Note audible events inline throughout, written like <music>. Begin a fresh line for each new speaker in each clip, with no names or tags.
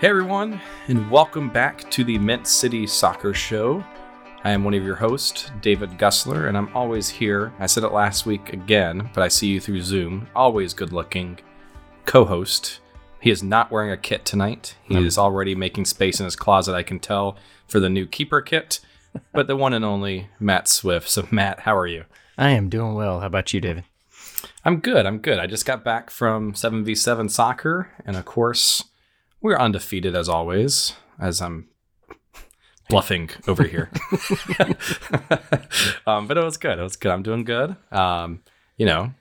Hey everyone, and welcome back to the Mint City Soccer Show. I am one of your hosts, David Gussler, and I'm always here. I said it last week again, but I see you through Zoom. Always good looking co host. He is not wearing a kit tonight. He is already making space in his closet, I can tell, for the new keeper kit. <laughs> But the one and only Matt Swift. So, Matt, how are you?
I am doing well. How about you, David?
I'm good. I'm good. I just got back from 7v7 soccer, and of course, we're undefeated as always, as I'm bluffing over here. <laughs> um, but it was good. It was good. I'm doing good. Um, you know,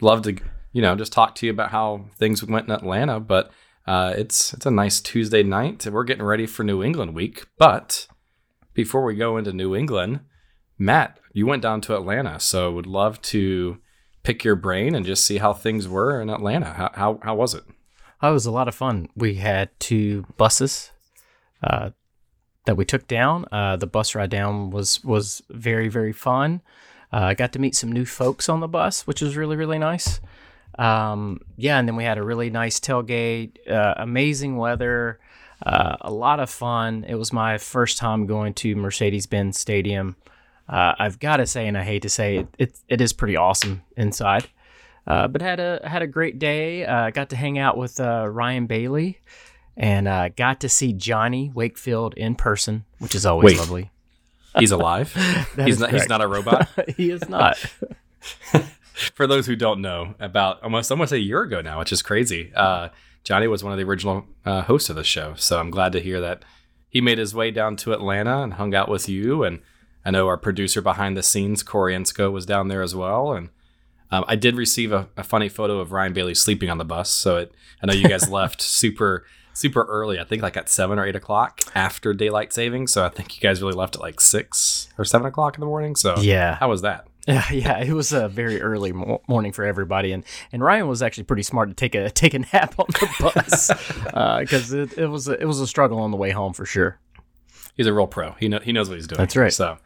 love to you know just talk to you about how things went in Atlanta. But uh, it's it's a nice Tuesday night. We're getting ready for New England week. But before we go into New England, Matt, you went down to Atlanta, so would love to pick your brain and just see how things were in Atlanta. How how, how was it?
Oh, it was a lot of fun. We had two buses uh, that we took down. Uh, the bus ride down was was very very fun. Uh, I got to meet some new folks on the bus, which was really really nice. Um, yeah, and then we had a really nice tailgate. Uh, amazing weather. Uh, a lot of fun. It was my first time going to Mercedes Benz Stadium. I've got to say, and I hate to say it, it, it is pretty awesome inside. Uh, but had a had a great day. Uh, got to hang out with uh, Ryan Bailey, and uh, got to see Johnny Wakefield in person, which is always
Wait.
lovely.
He's alive. <laughs> He's not. He's not a robot. <laughs>
he is not. <laughs>
For those who don't know, about almost almost a year ago now, which is crazy. Uh, Johnny was one of the original uh, hosts of the show, so I'm glad to hear that he made his way down to Atlanta and hung out with you. And I know our producer behind the scenes, Corey Ensko, was down there as well. And um, I did receive a, a funny photo of Ryan Bailey sleeping on the bus. So it, I know you guys <laughs> left super super early. I think like at seven or eight o'clock after daylight saving. So I think you guys really left at like six or seven o'clock in the morning. So
Yeah.
how was that? <laughs>
Yeah, yeah, it was a very early mo- morning for everybody, and, and Ryan was actually pretty smart to take a <laughs> take a nap on the bus because it, it was a, it was a struggle on the way home for sure.
he's a real pro. He know, he knows what he's doing.
That's right.
So,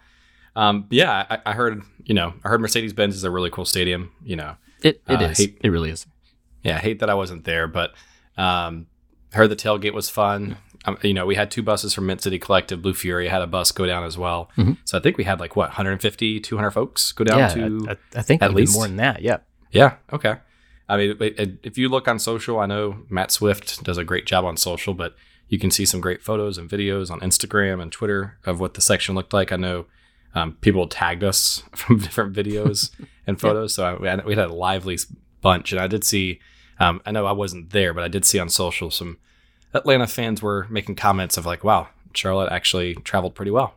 um, yeah, I, I heard you know I heard Mercedes Benz is a really cool stadium. You know,
It it
Uh,
is.
he-
it really is.
yeah, I hate that I wasn't there, but um, I heard the tailgate was fun. Um, you know, we had two buses from Mint City Collective. Blue Fury had a bus go down as well.
Mhm.
So I think we had like what 150, 200 folks go down
yeah,
to.
I, I- think
at least?
more than that. Yeah.
Yeah. Okay. I mean, if you look on social, I know Matt Swift does a great job on social, but you can see some great photos and videos on Instagram and Twitter of what the section looked like. I know um, people tagged us <laughs> from different videos <laughs> and photos, so I, we had we had a lively bunch. And I did see, um, I know I wasn't there, but I did see on social some Atlanta fans were making comments of like, "Wow, Charlotte actually traveled pretty well."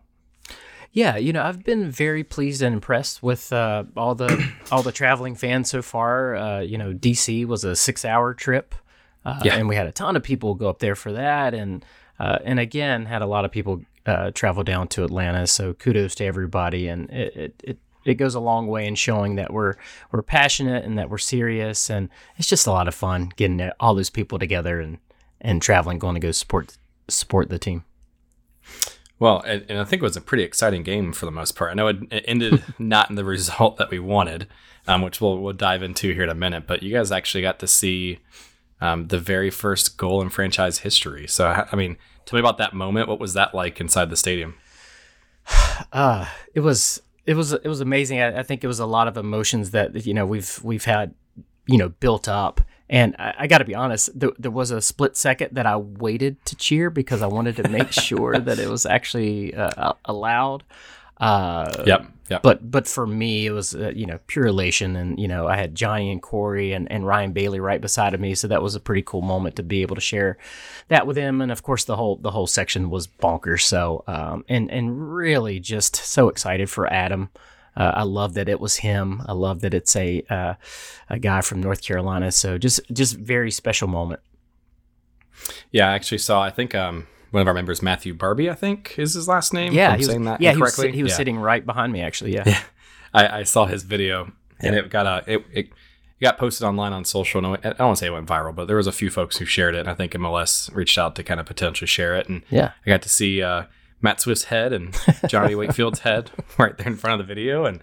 Yeah, you know, I've been very pleased and impressed with uh, all the <coughs> all the traveling fans so far. Uh, you know, DC was a six hour trip, uh,
Yeah.
and we had a ton of people go up there for that, and uh, and again had a lot of people uh, travel down to Atlanta. So kudos to everybody, and it, it it it goes a long way in showing that we're we're passionate and that we're serious, and it's just a lot of fun getting all those people together and and traveling, going to go support support the team.
Well, and, and I think it was a pretty exciting game for the most part. I know it, it ended <laughs> not in the result that we wanted, um, which we'll we'll dive into here in a minute. But you guys actually got to see um, the very first goal in franchise history. So, I I mean, tell me about that moment. What was that like inside the stadium? <sighs>
uh it was it was it was amazing I, I think it was a lot of emotions that you know we've we've had you know built up and i, I got to be honest there, there was a split second that i waited to cheer because i wanted to make sure that it was actually uh, allowed uh
Yep, yep.
but but for me it was uh, you know pure elation and you know i had johnny and corey and, and ryan bailey right beside of me so that was a pretty cool moment to be able to share that with him and of course the whole the whole section was bonkers so um and and really just so excited for adam uh, I love that it was him. I love that it's a uh, a guy from North Carolina. So just just very special moment.
yeah, I actually saw. I think um, one of our members, Matthew Barbie, I think is his last name.
Yeah, he was,
saying that
yeah, he was, he was
Yeah.
sitting right behind me actually. Yeah.
I, I saw his video and it got a it, it got posted online on social. And I don't want to say it went viral, but there was a few folks who shared it. And I think MLS reached out to kind of potentially share it. And
Yeah.
I got to see uh, Matt Swift's head and Johnny <laughs> Wakefield's head <laughs> right there in front of the video, and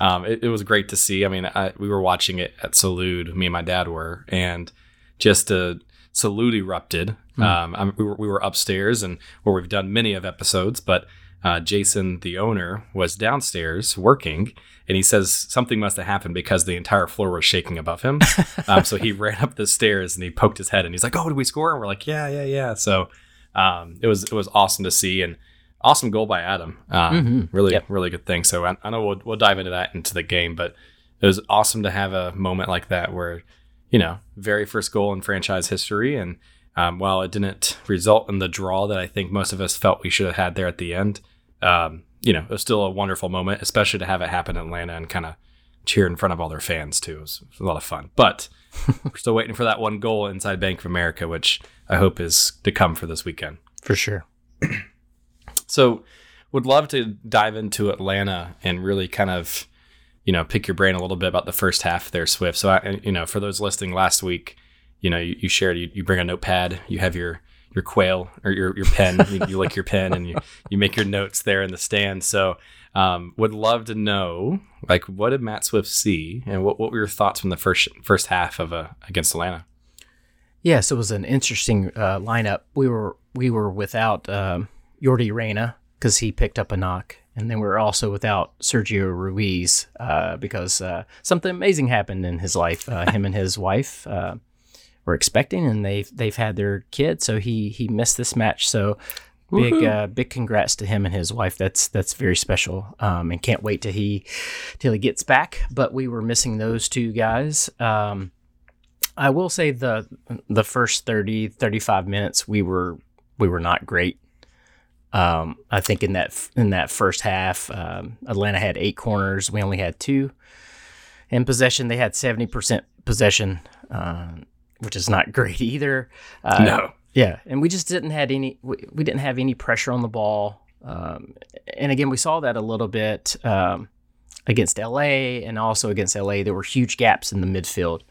um, it, it was great to see. I mean, I, we were watching it at Salud, me and my dad were, and just to Salud erupted. Um, I'm, we, were, we were upstairs and where we've done many of episodes, but uh, Jason, the owner, was downstairs working, and he says something must have happened because the entire floor was shaking above him. <laughs> um, so he ran up the stairs and he poked his head and he's like, "Oh, did we score?" And we're like, "Yeah, yeah, yeah." So um, it was it was awesome to see and awesome goal by Adam. Um, Really,
Yep.
really good thing. So I, I know we'll we'll dive into that into the game, but it was awesome to have a moment like that where you know very first goal in franchise history and. Um, while it didn't result in the draw that I think most of us felt we should have had there at the end, um, you know, it was still a wonderful moment, especially to have it happen in Atlanta and kind of cheer in front of all their fans too. It was, it was a lot of fun. But <laughs> we're still waiting for that one goal inside Bank of America, which I hope is to come for this weekend.
For sure.
So, would love to dive into Atlanta and really kind of, you know, pick your brain a little bit about the first half there, Swift. So, I, you know, for those listening last week, you know, you, you shared, you, you bring a notepad, you have your your quail or your, your pen, you, you lick your pen and you, you make your notes there in the stand. So, um, would love to know, like, what did Matt Swift see and what, what were your thoughts from the first first half of uh, against Atlanta?
Yes, it was an interesting uh, lineup. We were we were without um, Reyna because he picked up a knock, and then we're also without Sergio Ruiz uh, because uh, something amazing happened in his life. Uh, him and his wife uh, were expecting, and they've they've had their kid, so he he missed this match. So big uh, big congrats to him and his wife. That's that's very special, um, and can't wait till he till he gets back. But we were missing those two guys. Um, I will say the the first 30 35 minutes we were we were not great. Um, I think in that in that first half, um, Atlanta had eight corners. We only had two in possession. They had seventy percent possession, uh, which is not <laughs> great either. Uh,
No.
yeah, and we just didn't had any. We, we didn't have any pressure on the ball. Um, and again, we saw that a little bit um, against LA, and also against LA, there were huge gaps in the midfield.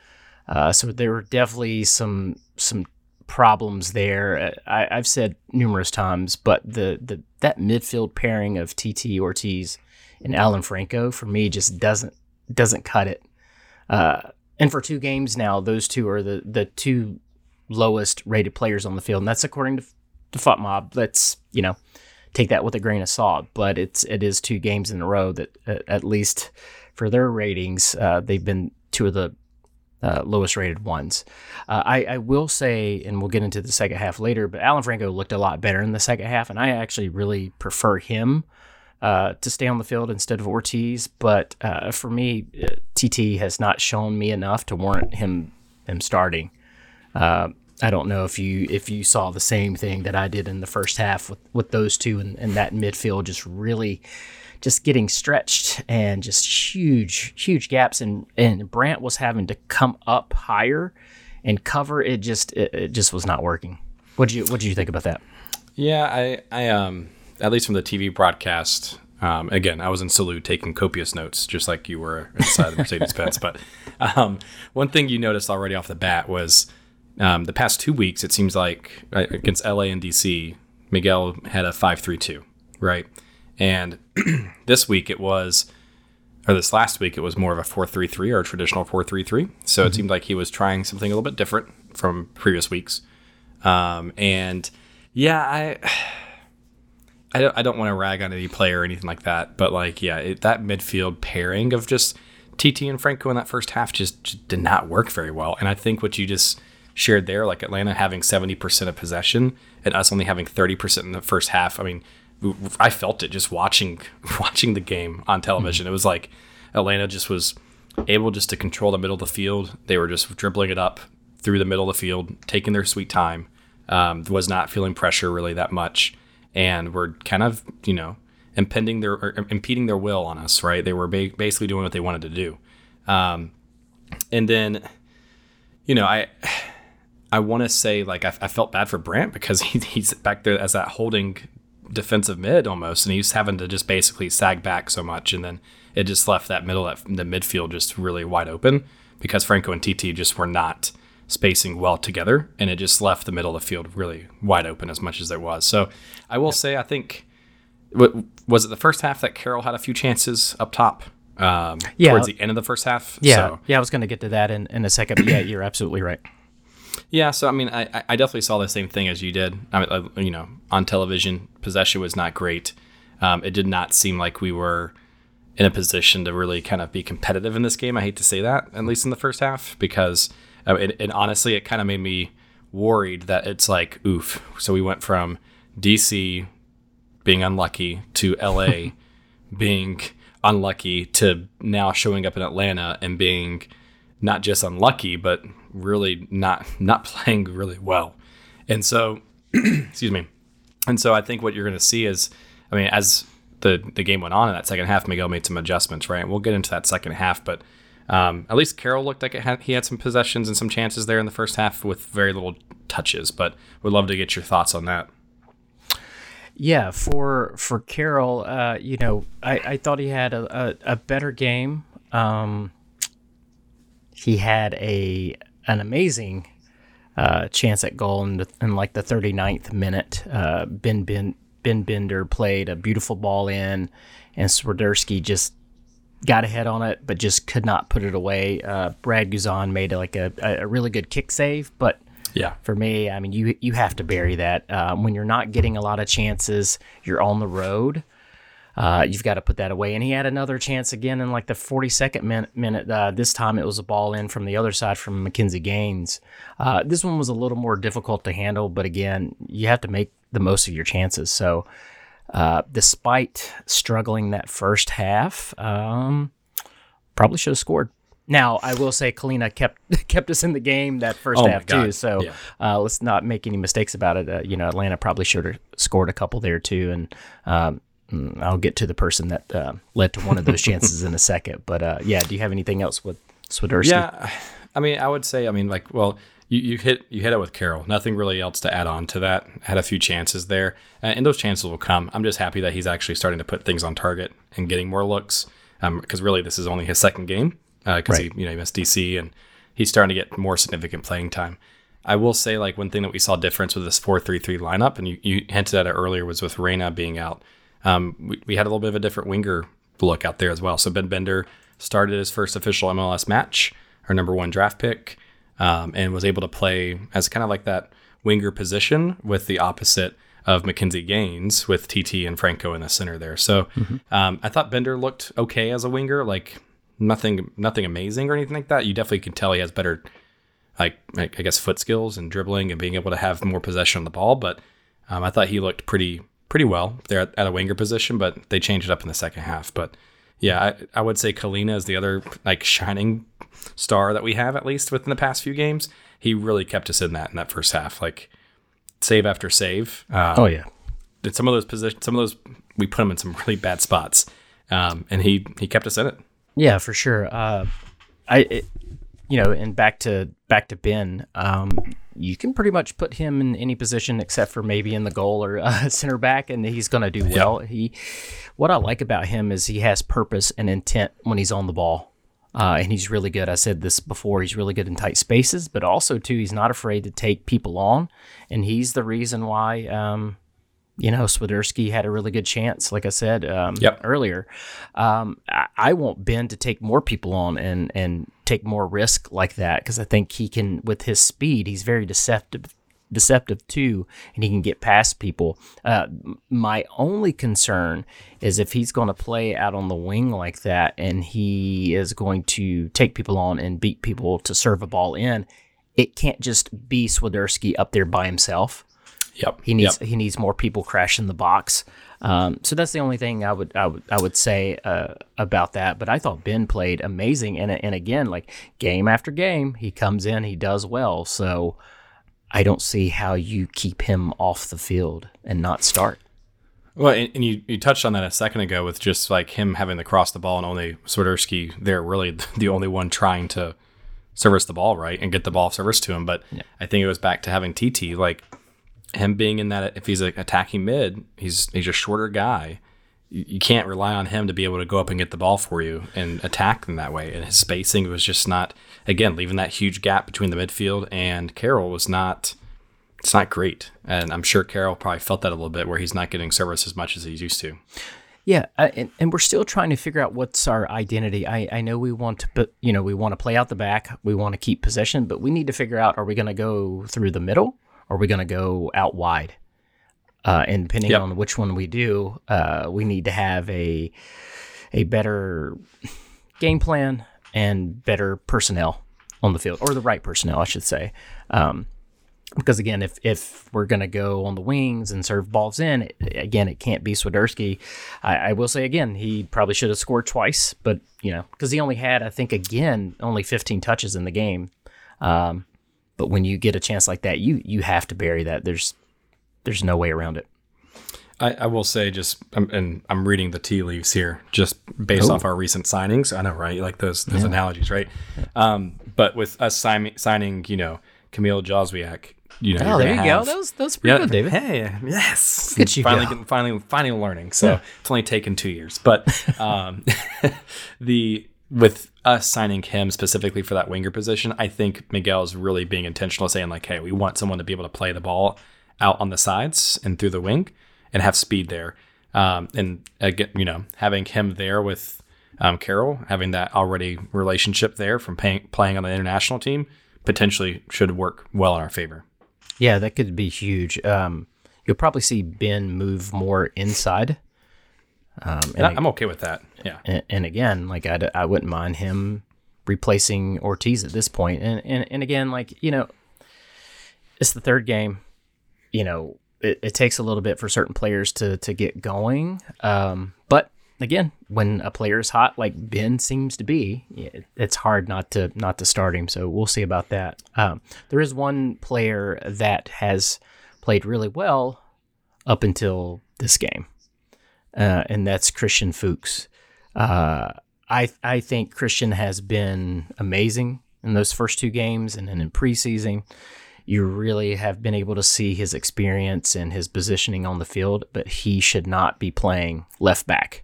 Uh, so there were definitely some some problems there. Uh, I, I've said numerous times, but the, the that midfield pairing of TT Ortiz and Alan Franco for me just doesn't doesn't cut it. Uh, and for two games now, those two are the the two lowest rated players on the field, and that's according to to FotMob. Let's you know take that with a grain of salt, but it's it is two games in a row that uh, at least for their ratings, uh, they've been two of the uh, lowest rated ones. Uh, I, I will say, and we'll get into the second half later, but Alan Franco looked a lot better in the second half, and I actually really prefer him uh, to stay on the field instead of Ortiz. But uh, for me, uh, TT has not shown me enough to warrant him him starting. Uh, I don't know if you if you saw the same thing that I did in the first half with, with those two and, and that midfield just really just getting stretched and just huge huge gaps and and Brandt was having to come up higher and cover it just it, it just was not working. What did you what did you think about that?
Yeah, I, I, um, at least from the TV broadcast, um, again, I was in Salud taking copious notes, just like you were inside the <laughs> Mercedes Benz. But um, one thing you noticed already off the bat was um, the past two weeks, it seems like against LA and DC, Miguel had a 5 3 2, right? And <clears throat> this week it was, or this last week, it was more of a 4 3 3 or a traditional 4 3 3. So it seemed like he was trying something a little bit different from previous weeks. Um, and yeah, I. <sighs> I don't, I don't want to rag on any player or anything like that, but like, yeah, it, that midfield pairing of just TT and Franco in that first half just, just did not work very well. And I think what you just shared there, like Atlanta having 70% of possession and us only having 30% in the first half, I mean, I felt it just watching <laughs> watching the game on television. It was like Atlanta just was able just to control the middle of the field. They were just dribbling it up through the middle of the field, taking their sweet time. Um, was not feeling pressure really that much, and were kind of you know impending their or impeding their will on us. Right, they were ba- basically doing what they wanted to do. Um, and then, you know, I I want to say like I, I felt bad for Brandt because <laughs> he, he's back there as that holding defensive mid almost, and he's having to just basically sag back so much, and then it just left that middle that the midfield just really wide open because Franco and TT just were not spacing well together, and it just left the middle of the field really wide open as much as it was. So I will say I think was it the first half that Karol had a few chances up top. Um,
Yeah.
towards the end of the first half.
Yeah,
So,
yeah, I was going to get to that in, in a second. But yeah, you're absolutely right.
Yeah, so I mean, I, I definitely saw the same thing as you did. I, I, you know, on television, possession was not great. Um, it did not seem like we were in a position to really kind of be competitive in this game. I hate to say that, at least in the first half, because uh, and honestly, it kind of made me worried that it's like, oof. So we went from DC being unlucky to LA <laughs> being unlucky to now showing up in Atlanta and being not just unlucky, but really not not <laughs> playing really well. And so, <clears throat> excuse me. And so I think what you're going to see is, I mean, as the the game went on in that second half, Miguel made some adjustments, right? And We'll get into that second half, but um, at least Karol looked like had, he had some possessions and some chances there in the first half with very little touches. But would love to get your thoughts on that.
Yeah, for for Karol, uh, you know, I, I thought he had a, a, a better game. Um, he had a an amazing uh, chance at goal in, the, in like the 39th minute. Uh, ben, ben Ben Bender played a beautiful ball in, and Swiderski just got ahead on it, but just could not put it away. Uh, Brad Guzan made like a, a really good kick save, but
yeah.
For me, I mean, you you have to bury that um, when you're not getting a lot of chances. You're on the road. Uh, you've got to put that away. And he had another chance again in like the 42nd minute. minute uh, this time it was a ball in from the other side from McKinze Gaines. Uh, this one was a little more difficult to handle, but again, you have to make the most of your chances. So, uh, despite struggling that first half, um, probably should have scored. Now, I will say Kahlina kept <laughs> kept us in the game that first
Oh
half too. So
Yeah.
uh, let's not make any mistakes about it. Uh, you know, Atlanta probably should have scored a couple there too, and um, I'll get to the person that uh, led to one of those chances in a second. But uh, yeah, do you have anything else with Swiderski?
Yeah, I mean, I would say, I mean, like, well, you, you hit you hit it with Karol. Nothing really else to add on to that. Had a few chances there, uh, and those chances will come. I'm just happy that he's actually starting to put things on target and getting more looks. Because really, this is only his second game because
Right.
he you know he missed DC and he's starting to get more significant playing time. I will say, like one thing that we saw difference with this four three three lineup, and you, you hinted at it earlier, was with Reyna being out. Um, we, we had a little bit of a different winger look out there as well. So Ben Bender started his first official MLS match, our number one draft pick, um, and was able to play as kind of like that winger position with the opposite of McKinze Gaines with TT and Franco in the center there. So um, I thought Bender looked okay as a winger, like nothing nothing amazing or anything like that. You definitely can tell he has better like like, I guess foot skills and dribbling and being able to have more possession of the ball. But um, I thought he looked pretty pretty well there at, at a winger position. But they changed it up in the second half. But yeah, I, I would say Kahlina is the other like shining star that we have at least within the past few games. He really kept us in that in that first half, like save after save. Um,
Oh yeah.
did some of those positions, some of those we put him in some <laughs> really bad spots, um, and he he kept us in it.
Yeah, for sure. Uh, I, it, you know, and back to back to Ben. Um, you can pretty much put him in any position except for maybe in the goal or <laughs> uh, center back, and he's going to do well. He, what I like about him is he has purpose and intent when he's on the ball, uh, and he's really good. I said this before. He's really good in tight spaces, but also too, he's not afraid to take people on, and he's the reason why. Um, you know, Swiderski had a really good chance, like I said um,
Yep.
earlier. Um, I, I want Ben to take more people on and and take more risk like that because I think he can, with his speed, he's very deceptive, deceptive too, and he can get past people. Uh, my only concern is if he's going to play out on the wing like that, and he is going to take people on and beat people to serve a ball in. It can't just be Swiderski up there by himself.
Yep.
He needs
Yep.
he needs more people crashing the box. Um, so that's the only thing I would I would I would say uh, about that. But I thought Ben played amazing, and and again, like game after game, he comes in, he does well. So I don't see how you keep him off the field and not start.
Well, and, and you, you touched on that a second ago with just like him having to cross the ball and only Swiderski there really <laughs> the only one trying to service the ball right and get the ball service to him. But I think it was back to having TT like him being in that if he's like attacking mid, he's he's a shorter guy. You, can't rely on him to be able to go up and get the ball for you and attack them that way. And his spacing was just not again leaving that huge gap between the midfield and Karol was not it's not great. And I'm sure Karol probably felt that a little bit where he's not getting service as much as he's used to.
Yeah, uh, and, and we're still trying to figure out what's our identity. I, I know we want to, put, you know, we want to play out the back, we want to keep possession, but we need to figure out: are we going to go through the middle, are we going to go out wide? Uh, and depending yep. on which one we do, uh, we need to have a a better game plan and better personnel on the field, or the right personnel, I should say. Um, because again, if if we're gonna go on the wings and serve balls in, it, again, it can't be Swiderski. I, I, will say again, he probably should have scored twice, but you know, because he only had, I think, again, only 15 touches in the game. Um, but when you get a chance like that, you you have to bury that. There's there's no way around it.
I, I will say just, and I'm reading the tea leaves here, just based Ooh. off our recent signings. I know, right? Like those those yeah. analogies, right? Um, but with us signing, signing, you know, Kamil Jóźwiak, you know,
oh, there you have, go. That was, that was pretty yeah, good, David.
Hey, yes. Good you finally, go. finally, finally learning. So yeah. it's only taken two years, but um, <laughs> the with us signing him specifically for that winger position, I think Miguel is really being intentional, saying like, "Hey, we want someone to be able to play the ball out on the sides and through the wing, and have speed there." Um, and again, you know, having him there with um, Karol, having that already relationship there from pay- playing on the international team, potentially should work well in our favor.
Yeah, that could be huge. Um, you'll probably see Ben move more inside.
Um, and, and I'm okay with that. Yeah.
And, and again, like I, I wouldn't mind him replacing Ortiz at this point. And, and, and again, like, you know, it's the third game. You know, it, it takes a little bit for certain players to, to get going. Um, but again, when a player is hot like Ben seems to be, it's hard not to not to start him. So we'll see about that. Um, there is one player that has played really well up until this game, uh, and that's Christian Fuchs. Uh, I I think Christian has been amazing in those first two games, and then in preseason. You really have been able to see his experience and his positioning on the field, but he should not be playing left back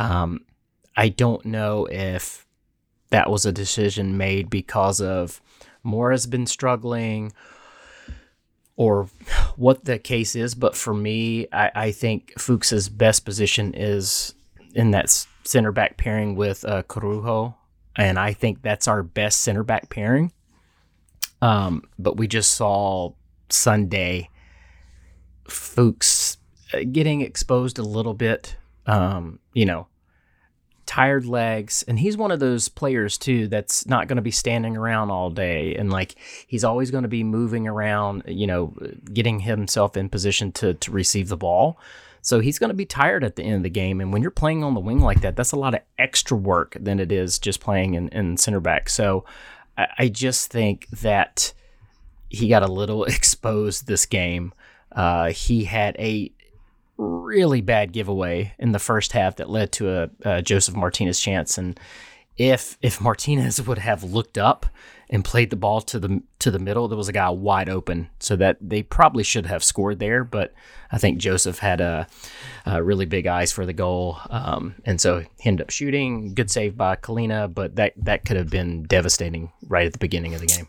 um, I don't know if that was a decision made because of Mora has been struggling or what the case is. But for me, I, I think Fuchs's best position is in that center back pairing with uh. And I think that's our best center back pairing. Um, but we just saw Sunday Fuchs uh, getting exposed a little bit um, you know, tired legs. And he's one of those players, too, that's not going to be standing around all day. And like, he's always going to be moving around, you know, getting himself in position to, to receive the ball. So he's going to be tired at the end of the game. And when you're playing on the wing like that, that's a lot of extra work than it is just playing in, in center back. So I, I just think that he got a little <laughs> exposed this game. Uh, he had a really bad giveaway in the first half that led to a, a Josef Martinez chance. And if if Martinez <laughs> would have looked up and played the ball to the to the middle, there was a guy wide open, so that they probably should have scored there. But I think Joseph had a, a really big eyes for the goal, um, and so he ended up shooting. Good save by Kahlina, but that that could have been devastating right at the beginning of the game.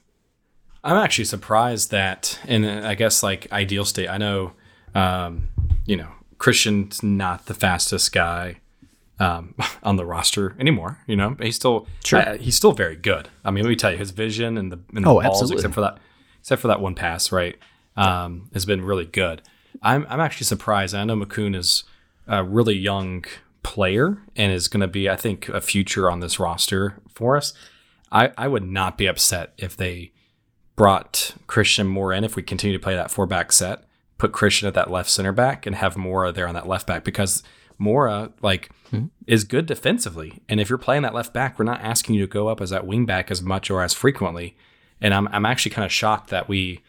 I'm actually surprised that, in I guess like ideal state, I know, um, you know, Christian's not the fastest guy um, <laughs> on the roster anymore. You know, he's still sure. uh, he's still very good. I mean, let me tell you, his vision and the, and the oh, balls, absolutely. except for that, except for that one pass, right, um, has been really good. I'm I'm actually surprised. I know Makoun is a really young player and is going to be, I think, a future on this roster for us. I, I would not be upset if they brought Christian more in if we continue to play that four back set put Christian at that left center back and have Mora there on that left back because Mora like mm-hmm. is good defensively. And if you're playing that left back, we're not asking you to go up as that wing back as much or as frequently. And I'm I'm actually kind of shocked that we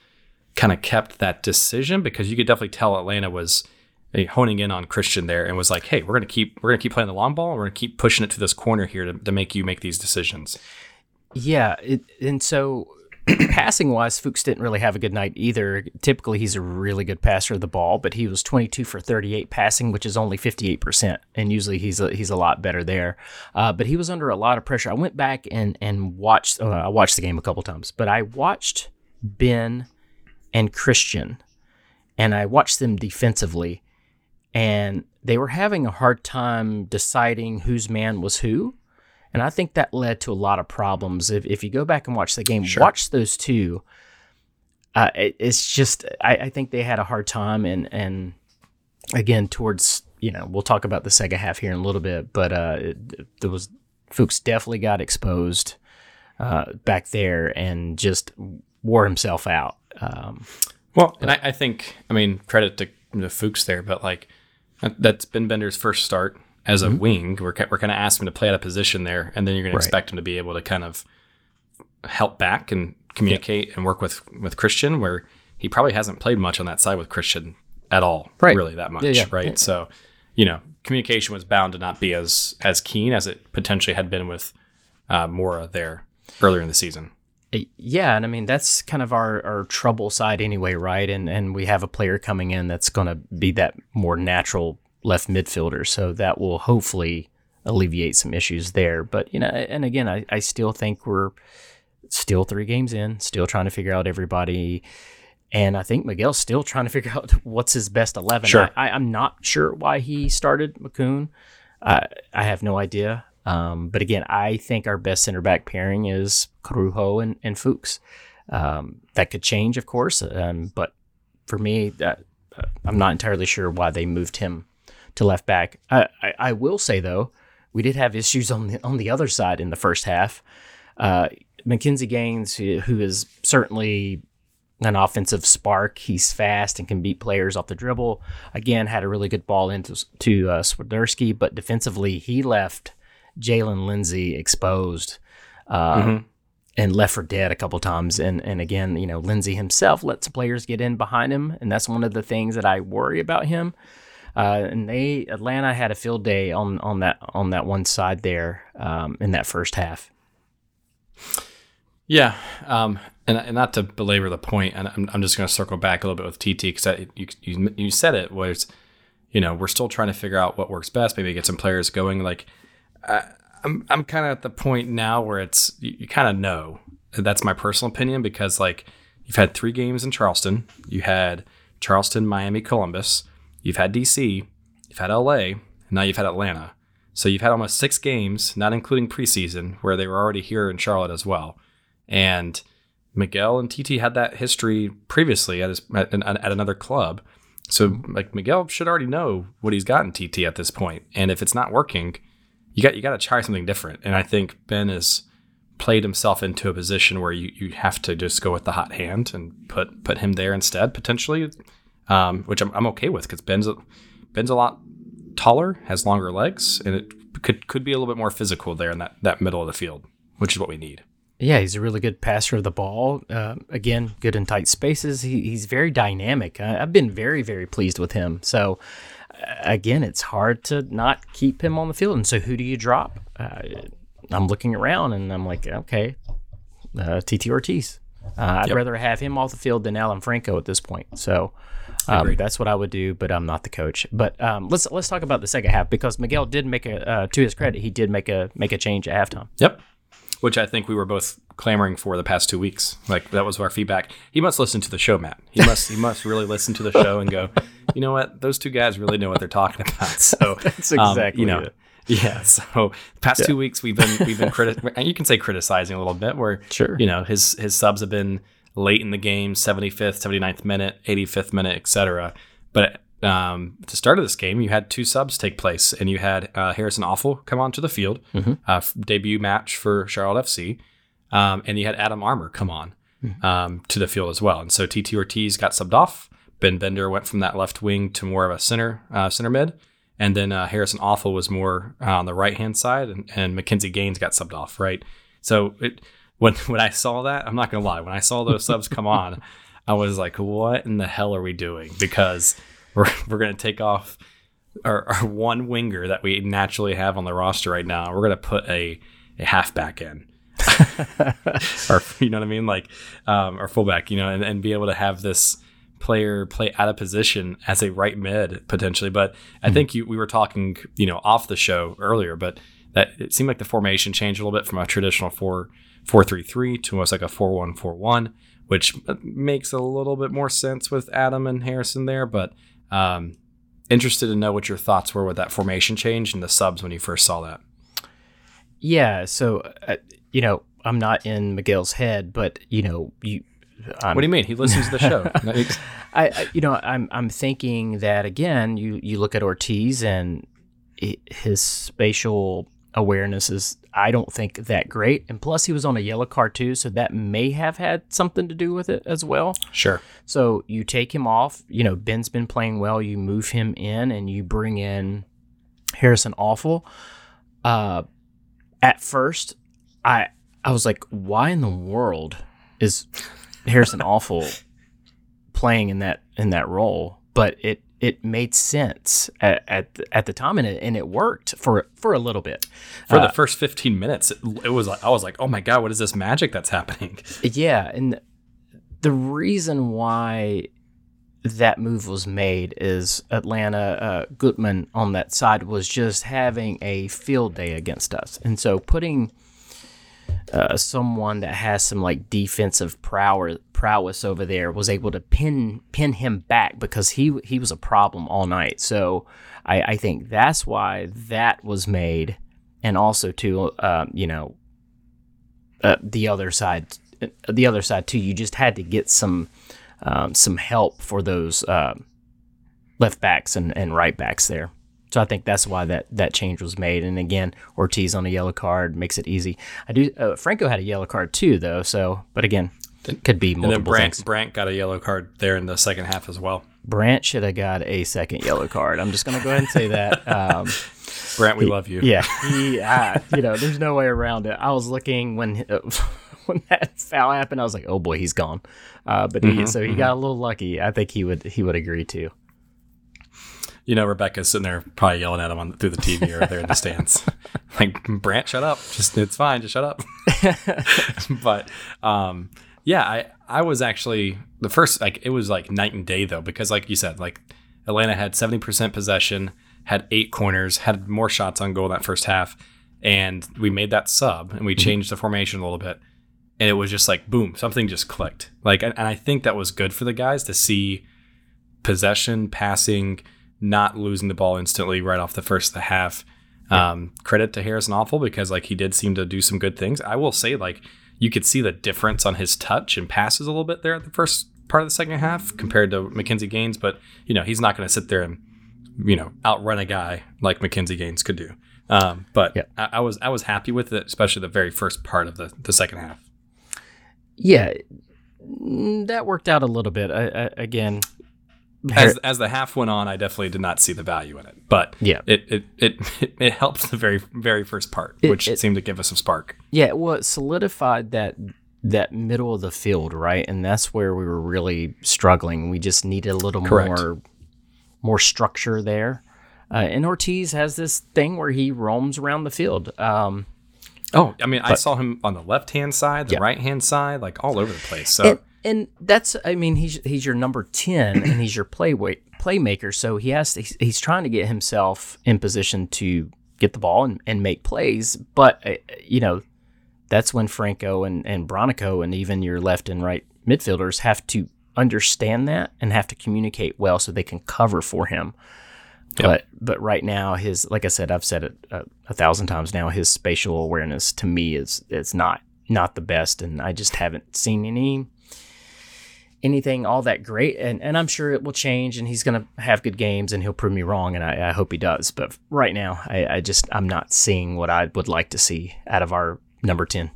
kind of kept that decision because you could definitely tell Atlanta was eh, honing in on Christian there and was like, "Hey, we're gonna keep we're gonna keep playing the long ball. And we're gonna keep pushing it to this corner here to, to make you make these decisions."
Yeah, it, and so passing wise, Fuchs didn't really have a good night either. Typically, he's a really good passer of the ball, but he was 22 for 38 passing, which is only 58%. And usually he's a, he's a lot better there. Uh, but he was under a lot of pressure. I went back and, and watched, uh, I watched the game a couple times, but I watched Ben and Christian, and I watched them defensively. and they were having a hard time deciding whose man was who. And I think that led to a lot of problems. If, if you go back and watch the game,
Sure.
watch those two. Uh, it, it's just, I, I think they had a hard time. And, and again, towards, you know, we'll talk about the second half here in a little bit, but uh, it, there was, Fuchs definitely got exposed uh, back there and just wore himself out. Um,
Well, and I, I think, I mean, credit to the Fuchs there, but like that- that's Ben Bender's first start as a wing. We're, we're kind of asking him to play out a position there, and then you're going
Right.
to expect him to be able to kind of help back and communicate and work with with Christian, where he probably hasn't played much on that side with Christian at all,
Right.
really that much,
Yeah, yeah.
right? So, you know, communication was bound to not be as as keen as it potentially had been with uh, Mora there earlier in the season.
Yeah, and I mean that's kind of our, our trouble side anyway, right? And and we have a player coming in that's going to be that more natural left midfielder, so that will hopefully alleviate some issues there. But you know, and again, I, I still think we're still three games in, still trying to figure out everybody. And I think Miguel's still trying to figure <laughs> out what's his best eleven.
Sure.
I, I'm not sure why he started Makoun. I I have no idea. Um, but again, I think our best center back pairing is Corujo and, and Fuchs. Um, that could change, of course. Um, but for me, that, uh, I'm not entirely sure why they moved him to left back. I, I, I will say though, we did have issues on the on the other side in the first half. Uh, McKinze Gaines, who who is certainly an offensive spark. He's fast and can beat players off the dribble. Again, had a really good ball into to uh, Swiderski, but defensively he left Jaylon Lindsay exposed. Uh, And left for dead a couple times, and and again, you know, Lindsay himself lets players get in behind him, and that's one of the things that I worry about him. Uh, and they Atlanta had a field day on on that on that one side there um, in that first half.
Yeah, um, and, and not to belabor the point, and I'm, I'm just going to circle back a little bit with TT because you, you you said it was, you know, we're still trying to figure out what works best. Maybe get some players going. Like, I, I'm I'm kind of at the point now where it's you, you kind of know. That's my personal opinion because like you've had three games in Charleston, you had Charleston, Miami, Columbus, you've had DC, you've had LA, and now you've had Atlanta. So you've had almost six games, not including preseason, where they were already here in Charlotte as well. And Miguel and TT had that history previously at, his, at, at another club. So like Miguel should already know what he's gotten TT at this point. And if it's not working, you got you got to try something different. And I think Ben has played himself into a position where you, you have to just go with the hot hand and put put him there instead potentially, um, which I'm, I'm okay with because Ben's a, Ben's a lot taller, has longer legs, and it could could be a little bit more physical there in that that middle of the field, which is what we need.
Yeah, he's a really good passer of the ball. Uh, again, good in tight spaces. He, he's very dynamic. I, I've been very, very pleased with him. So, uh, again, it's hard to not keep him on the field. And so, who do you drop? Uh, I'm looking around and I'm like, okay, uh, TT Ortiz. Uh, I'd
Yep.
rather have him off the field than Alan Franco at this point. So um, that's what I would do, but I'm not the coach. But um, let's let's talk about the second half because Miguel did make a uh, to his credit, he did make a make a change at halftime.
Yep. Which I think we were both clamoring for the past two weeks. Like that was our feedback. He must listen to the show, Matt. He must he must really listen to the show and go, you know what? Those two guys really know what they're talking about. <laughs> So <laughs>
That's
um,
exactly
you know.
it.
Yeah. So past two weeks we've been we've been criti- <laughs> you can say criticizing a little bit where
Sure.
you know his his subs have been late in the game, 75th, 79th minute, 85th minute, etc. But um, at the start of this game, you had two subs take place, and you had uh, Harrison Afful come onto the field, uh, f- debut match for Charlotte FC, um, and you had Adam Armour come on um, to the field as well. And so TT Ortiz got subbed off. Ben Bender went from that left wing to more of a center uh, center mid, and then uh, Harrison Afful was more uh, on the right hand side, and, and McKinze Gaines got subbed off. Right, so it when <laughs> when I saw that, I'm not gonna lie, when I saw those subs come on, <laughs> I was like, what in the hell are we doing? Because we're <laughs> we're gonna take off our, our one winger that we naturally have on the roster right now. We're gonna put a a halfback in. or you know what I mean, like um, or fullback, you know, and, and be able to have this player play out of position as a right mid potentially. But I think you, we were talking, you know, off the show earlier, but that it seemed like the formation changed a little bit from a traditional four four three three to almost like a four one four one, which makes a little bit more sense with Adam and Harrison there. But um, interested to know what your thoughts were with that formation change and the subs when you first saw that.
Yeah, so uh, you know, I'm not in Miguel's head, but you know, you. I'm,
What do you mean? He listens to the show. <laughs>
I, I, you know, I'm I'm thinking that again. You you look at Ortiz and i his spatial awareness is I don't think that great, and plus he was on a yellow card too, so that may have had something to do with it as well.
sure.
So you take him off. You know, Ben's been playing well. You move him in, and you bring in Harrison Afful. Uh, at first, I I was like, why in the world is Harrison Afful playing in that in that role? But it it made sense at at, the- at the time, and it and it worked for for a little bit.
For
Uh,
the first 15 minutes, it, it was like I was like, "Oh my god, what is this magic that's happening?" <laughs>
Yeah, and the reason why that move was made is Atlanta uh, Gutman on that side was just having a field day against us, and so putting uh, someone that has some like defensive prowess prowess over there was able to pin pin him back because he he was a problem all night. So I, I think that's why that was made, and also too, um, you know, uh, the other side, the other side too. You just had to get some um, some help for those uh, left backs and, and right backs there. So I think that's why that, that change was made. And again, Ortiz on a yellow card makes it easy. I do. Uh, Franco had a yellow card too, though. So, but again, could be
And then
multiple
Brandt,
things.
Brandt got a yellow card there in the second half as well.
Brandt should have got a second yellow card. I'm just gonna go ahead and say that. <laughs> Um,
Brandt, we love you.
Yeah, <laughs> he, uh, you know, there's no way around it. I was looking when uh, <laughs> when that foul happened. I was like, oh boy, he's gone. Uh, but he, so he got a little lucky. I think he would he would agree too.
You know, Rebecca's sitting there probably yelling at him on through the TV or there in the stands, <laughs> like Brandt, shut up. Just it's fine, just shut up. <laughs> but um, yeah, I I was actually the first like it was like night and day though because like you said, like Atlanta had seventy percent possession, had eight corners, had more shots on goal in that first half, and we made that sub and we changed the formation a little bit, and it was just like boom, something just clicked. Like, and, and I think that was good for the guys to see possession, passing, not losing the ball instantly right off the first of the half. Um, credit to Harrison Afful because like he did seem to do some good things. I will say like you could see the difference on his touch and passes a little bit there at the first part of the second half compared to McKinze Gaines, but you know he's not going to sit there and you know outrun a guy like McKinze Gaines could do. Um, but
Yeah.
I, I was I was happy with it, especially the very first part of the the second half.
Yeah, mm, that worked out a little bit. I, I, again,
as as the half went on, I definitely did not see the value in it, but
Yeah.
it it it, <laughs> it, helped the very very first part,
It-
which
it-
seemed to give us a spark.
Yeah, well, it solidified that that middle of the field, right? And that's where we were really struggling. We just needed a little
Correct.
more more structure there. Uh, and Ortiz has this thing where he roams around the field. Um,
Oh, I mean, I saw him on the left hand side, the
Yeah.
right hand side, like all over the place. So
and, and that's, I mean, he's he's your number ten, and he's your play playmaker. So he has he's, he's trying to get himself in position to get the ball and, and make plays. But uh, you know, that's when Franco and and Bronico and even your left and right midfielders have to understand that and have to communicate well so they can cover for him.
Yep.
But but right now his like I said I've said it a, a thousand times now his spatial awareness to me is is not not the best and I just haven't seen any anything all that great and, and I'm sure it will change and he's gonna have good games and he'll prove me wrong and I, I hope he does. But right now I, I just I'm not seeing what I would like to see out of our number 10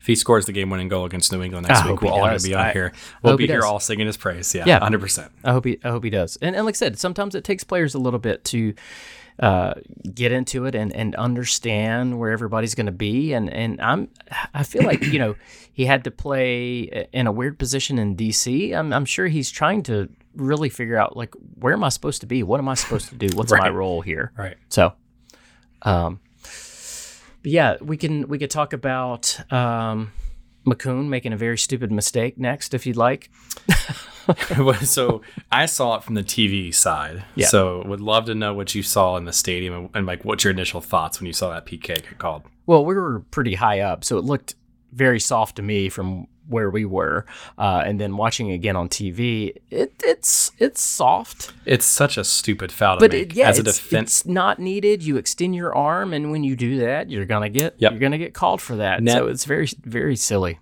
if he scores the game winning goal against New England next
I
week, we're all going to be on
I,
here. We'll be
he
here all singing his praise. Yeah,
Yeah.
hundred percent.
I hope he I hope he does. And, and like I said, sometimes it takes players a little bit to uh, get into it and, and understand where everybody's going to be. And and I'm I feel like you know he had to play in a weird position in DC. I'm I'm sure he's trying to really figure out like where am I supposed to be? What am I supposed to do? What's my role here?
Right.
So, um, but yeah, we can we could talk about um, Makoun making a very stupid mistake next, if you'd like. <laughs>
so I saw it from the TV side.
Yeah.
So would love to know what you saw in the stadium and, and like what's your initial thoughts when you saw that PK get called.
Well, we were pretty high up, so it looked very soft to me from where we were, uh, and then watching again on TV, it, it's it's soft,
It's such a stupid foul to
but
make
it, yeah,
as a
it's,
defense.
it's not needed. You extend your arm, and when you do that, you're gonna get
Yep.
you're gonna get called for that.
Net-
so it's very very silly.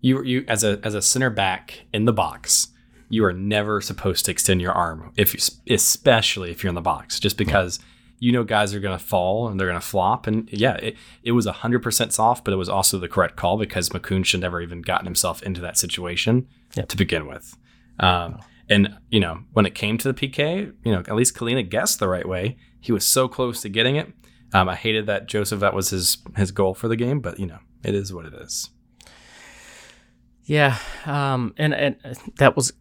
you you as a as a center back in the box, you are never supposed to extend your arm if you, especially if you're in the box, just because you know guys are going to fall and they're going to flop. And yeah, it, it was hundred percent soft, but it was also the correct call because Makoun should never even gotten himself into that situation
Yep.
to begin with. Um, and you know when it came to the PK, you know at least Kahlina guessed the right way. He was so close to getting it. Um, I hated that Josef that was his his goal for the game, but you know it is what it is.
Yeah, um, and and uh, that was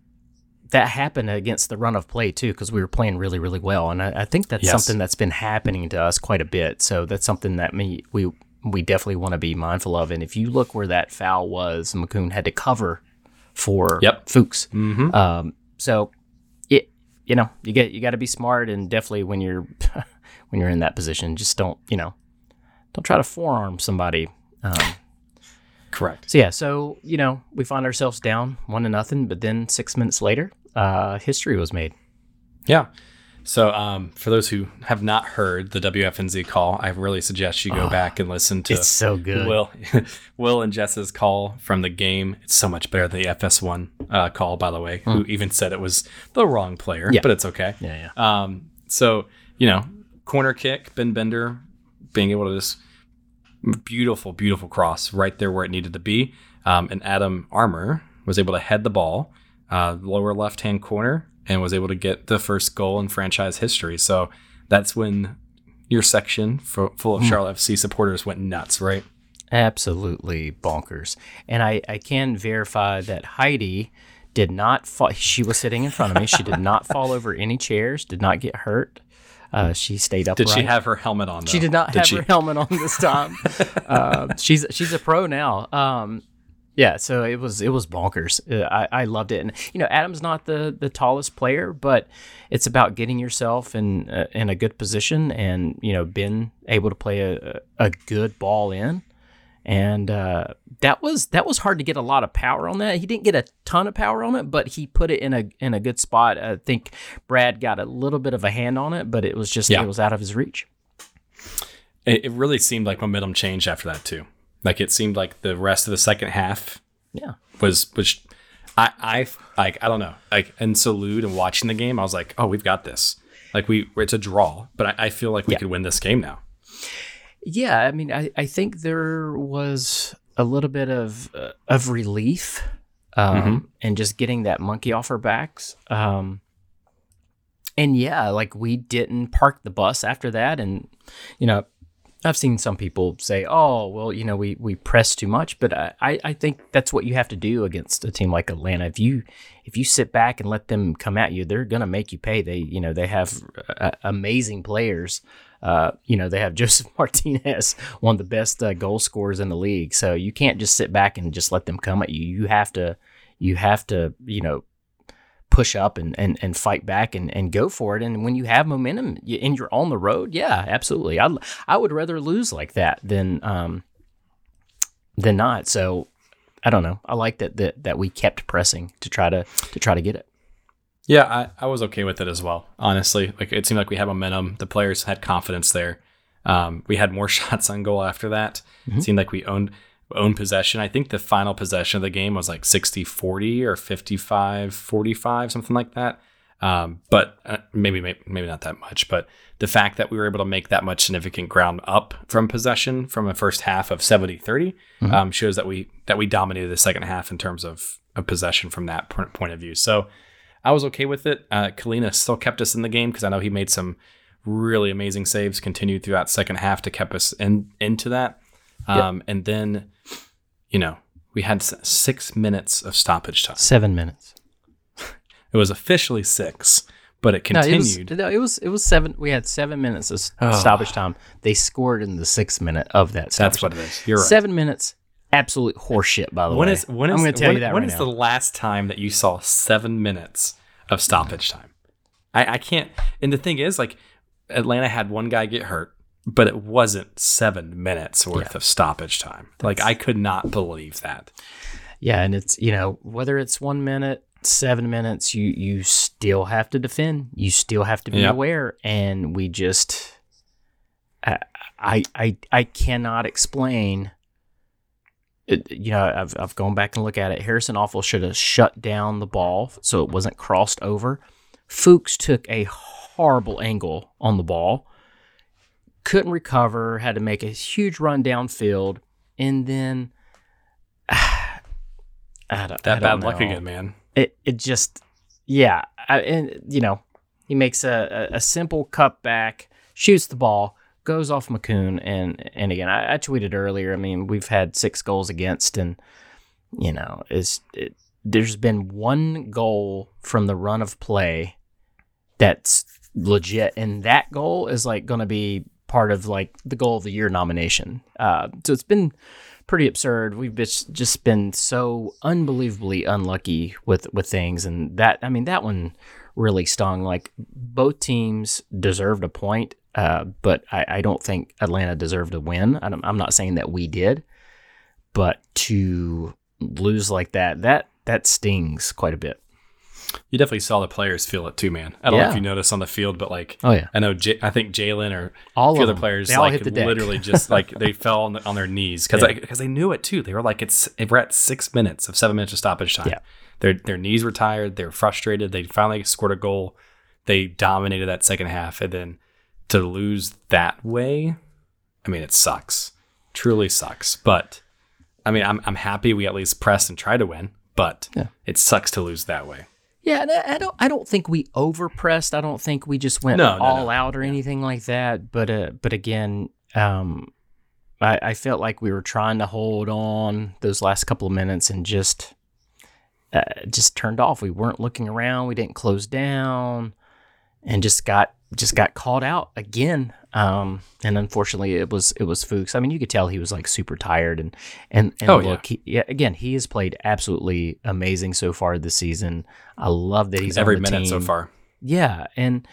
that happened against the run of play too because we were playing really really well, and I, I think that's
Yes.
something that's been happening to us quite a bit. So that's something that me we we definitely want to be mindful of. And if you look where that foul was, Makoun had to cover for
Yep.
Fuchs.
Mm-hmm.
Um, so it you know you get you got to be smart and definitely when you're <laughs> when you're in that position, just don't you know don't try to forearm somebody. Um,
Correct.
so yeah, so you know, we find ourselves down one to nothing, but then six minutes later, uh, history was made.
Yeah. So, um, for those who have not heard the WFNZ call, I really suggest you go back and listen to
It's so good.
Will, <laughs> Will and Jess's call from the game. It's so much better than the FS1 uh, call, by the way. Who even said it was the wrong player,
Yeah.
but it's okay.
yeah, yeah.
Um, so you know, corner kick, Ben Bender being able to just beautiful, beautiful cross right there where it needed to be. Um, and Adam Armour was able to head the ball uh, lower left hand corner and was able to get the first goal in franchise history. So that's when your section for, full of Charlotte FC supporters went nuts, right?
Absolutely bonkers. And I, I can verify that Heidi did not fall. She was sitting in front of me. She did not fall over any chairs, did not get hurt. Uh, she stayed up.
Did she have her helmet on? Though?
She did not have
she?
her helmet on this time. <laughs> uh, she's she's a pro now. Um, yeah, so it was it was bonkers. Uh, I, I loved it, and you know Adam's not the the tallest player, but it's about getting yourself in uh, in a good position, and you know being able to play a a good ball in, and uh, that was that was hard to get a lot of power on that. He didn't get a ton of power on it, but he put it in a in a good spot. I think Brad got a little bit of a hand on it, but it was just
Yeah.
it was out of his reach.
It, it really seemed like momentum changed after that too. Like it seemed like the rest of the second half
Yeah.
was which I I like I don't know like in Salud and watching the game I was like oh we've got this like we it's a draw but I, I feel like we
Yeah.
could win this game now
Yeah, I mean, I, I think there was a little bit of uh, of relief, um, and just getting that monkey off our backs. Um, and yeah, like we didn't park the bus after that, and you know, I've seen some people say, "Oh, well, you know, we we press too much," but I I I think that's what you have to do against a team like Atlanta. If you if you sit back and let them come at you, they're gonna make you pay. They you know they have uh, amazing players. Uh, you know they have <laughs> Josef Martinez, one of the best uh, goal scorers in the league. So you can't just sit back and just let them come at you. You have to you have to you know push up and, and, and fight back and, and go for it. And when you have momentum and you're on the road, yeah, absolutely. I I would rather lose like that than um than not. So I don't know. I like that that, that we kept pressing to try to to try to get it.
Yeah I, I was okay with it as well honestly. Like it seemed like we had momentum. The players had confidence there. Um, we had more <laughs> shots on goal after that. It seemed like we owned owned possession. I think the final possession of the game was like 60-40 or 55-45 something like that. Um, but uh, maybe, maybe maybe not that much. But the fact that we were able to make that much significant ground up from possession from a first half of 70-30 um, shows that we that we dominated the second half in terms of, of possession from that point point of view. So I was okay with it. Uh, Kahlina still kept us in the game because I know he made some really amazing saves. Continued throughout second half to keep us in into that. Um, And then, you know, we had six minutes of stoppage time.
Seven minutes. <laughs>
It was officially six, but it
No, it was,
continued.
no, it was it was seven. We had seven minutes of
Oh.
stoppage time. They scored in the sixth minute of that.
That's what
time.
it is. You're right.
Seven minutes. Absolute horseshit. By the
When
way,
is when is
I'm going to tell
when,
you that
when
right
is
now.
the last time that you saw seven minutes of stoppage time? I, I can't. And the thing is, like Atlanta had one guy get hurt, but it wasn't seven minutes worth of stoppage time. like I could not believe that.
Yeah, and it's you know whether it's one minute, seven minutes, you you still have to defend. You still have to be
Yep.
aware, and we just, I I, I cannot explain. It, you know, I've I've gone back and looked at it. Harrison Afful should have shut down the ball so it wasn't crossed over. Fuchs took a horrible angle on the ball, couldn't recover, had to make a huge run downfield, and then. <sighs> I don't, I
That
don't
bad luck again, man.
It it just yeah, I, and you know he makes a, a, a simple cut back, shoots the ball, goes off Makoun, and and again I, I tweeted earlier. I mean we've had six goals against, and you know it's it, there's been one goal from the run of play that's legit, and that goal is like going to be part of like the goal of the year nomination. Uh, so it's been pretty absurd. We've just just been so unbelievably unlucky with with things, and that I mean that one really stung. Like both teams deserved a point, uh, but I, I don't think Atlanta deserved a win. I don't, I'm not saying that we did, but to lose like that, that that stings quite a bit.
You definitely saw the players feel it too, man. I don't know if you noticed on the field, but like
Oh yeah,
I know, J- I think Jaylon or
all
a few
of
other
them.
players
they
like
the
literally just like they <laughs> fell on, the, on their knees because
Yeah.
because they knew it too. They were like it's we're at six minutes of seven minutes of stoppage time.
Yeah.
Their their knees were tired. They were frustrated. They finally scored a goal. They dominated that second half, and then to lose that way, I mean, it sucks. Truly sucks. But I mean, I'm I'm happy we at least pressed and tried to win. But
Yeah.
it sucks to lose that way.
Yeah, and I don't. I don't think we overpressed. I don't think we just went
No, no,
all
no.
out or anything like that. But uh, but again, um, I, I felt like we were trying to hold on those last couple of minutes and just uh, just turned off. We weren't looking around. We didn't close down, and just got just got caught out again. Um, and unfortunately, it was it was Fuchs. I mean, you could tell he was like super tired, and and and
Oh, yeah.
look, he, yeah, again, he has played absolutely amazing so far this season. I love that he's
Every minute so far.
Yeah, and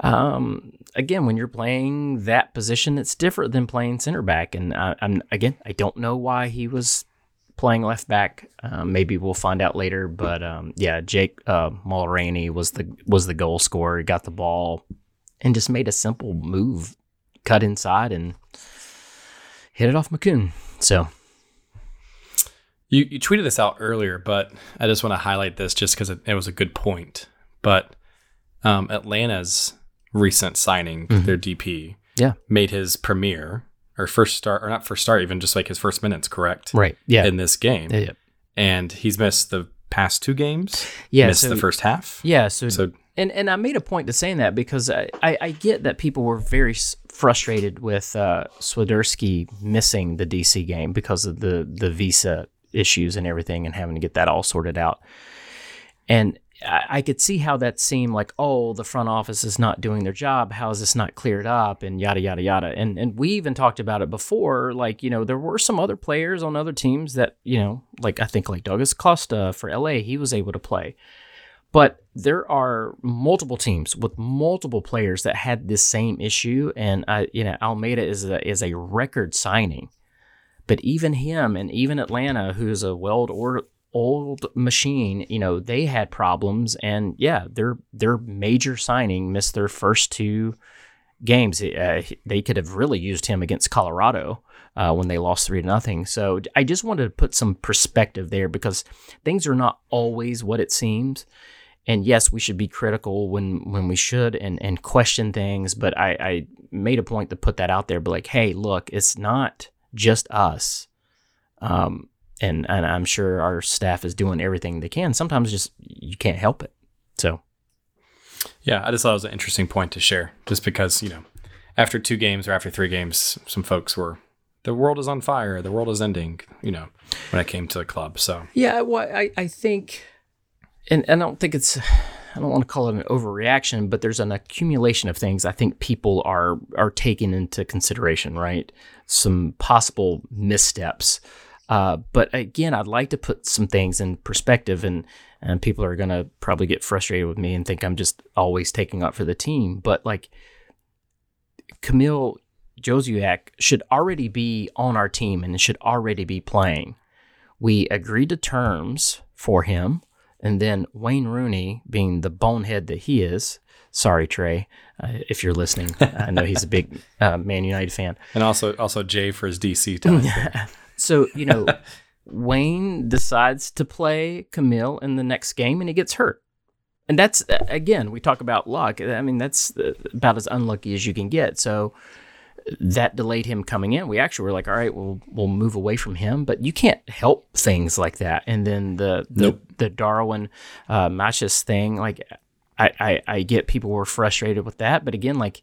um, again, when you're playing that position, it's different than playing center back. And I, I'm again, I don't know why he was playing left back. Um, maybe we'll find out later. But um, yeah, Jake uh, Mulraney was the was the goal scorer. He got the ball and just made a simple move, cut inside and hit it off Makoun. So
You, you tweeted this out earlier, but I just want to highlight this just because it, it was a good point. But um, Atlanta's recent signing,
Mhm.
their DP,
Yeah.
made his premiere or first start, or not first start, even just like his first minutes, correct?
right, yeah,
In this game,
yeah,
and he's missed the past two games.
yeah.
missed
so,
the first half.
yeah, so
So
And and I made a point to saying that because I, I, I get that people were very s- frustrated with uh, Swiderski missing the DC game because of the the visa issues and everything and having to get that all sorted out. And I, could see how that seemed like, oh, the front office is not doing their job. How is this not cleared up? And yada yada yada. And and we even talked about it before. Like you know, there were some other players on other teams that you know, like I think like Douglas Costa for LA, he was able to play. But there are multiple teams with multiple players that had this same issue, and I, you know, Almada is a is a record signing. But even him, and even Atlanta, who's a well old machine, you know, they had problems, and yeah, their their major signing missed their first two games. Uh, they could have really used him against Colorado uh, when they lost three to nothing. So I just wanted to put some perspective there because things are not always what it seems. And yes, we should be critical when when we should and and question things. But I, I made a point to put that out there. But like, hey, look, it's not just us. Um, and and I'm sure our staff is doing everything they can. Sometimes just you can't help it. So
yeah, I just thought it was an interesting point to share, just because you know, after two games or after three games, some folks were. The world is on fire. The world is ending. You know, when I came to the club. So
Yeah, well, I, I think, and, and I don't think it's, I don't want to call it an overreaction, but there's an accumulation of things I think people are are taking into consideration, right? Some possible missteps. Uh, but again, I'd like to put some things in perspective, and and people are gonna probably get frustrated with me and think I'm just always taking up for the team. But like, Kamil Jóźwiak should already be on our team and should already be playing We agreed to terms for him, and then Wayne Rooney, being the bonehead that he is, sorry Trey, uh, if you're listening, I know he's a big <laughs> uh, Man United fan.
And also also Jay for his DC time. <laughs>
So you know, Wayne decides to play Kamil in the next game, and he gets hurt. And that's again, we talk about luck. I mean, that's uh, about as unlucky as you can get. So that delayed him coming in. We actually were like, all right, we'll we'll move away from him, but you can't help things like that. And then the the,
Nope.
the Darwin uh, Machís thing, like I, I I get people were frustrated with that, but again, like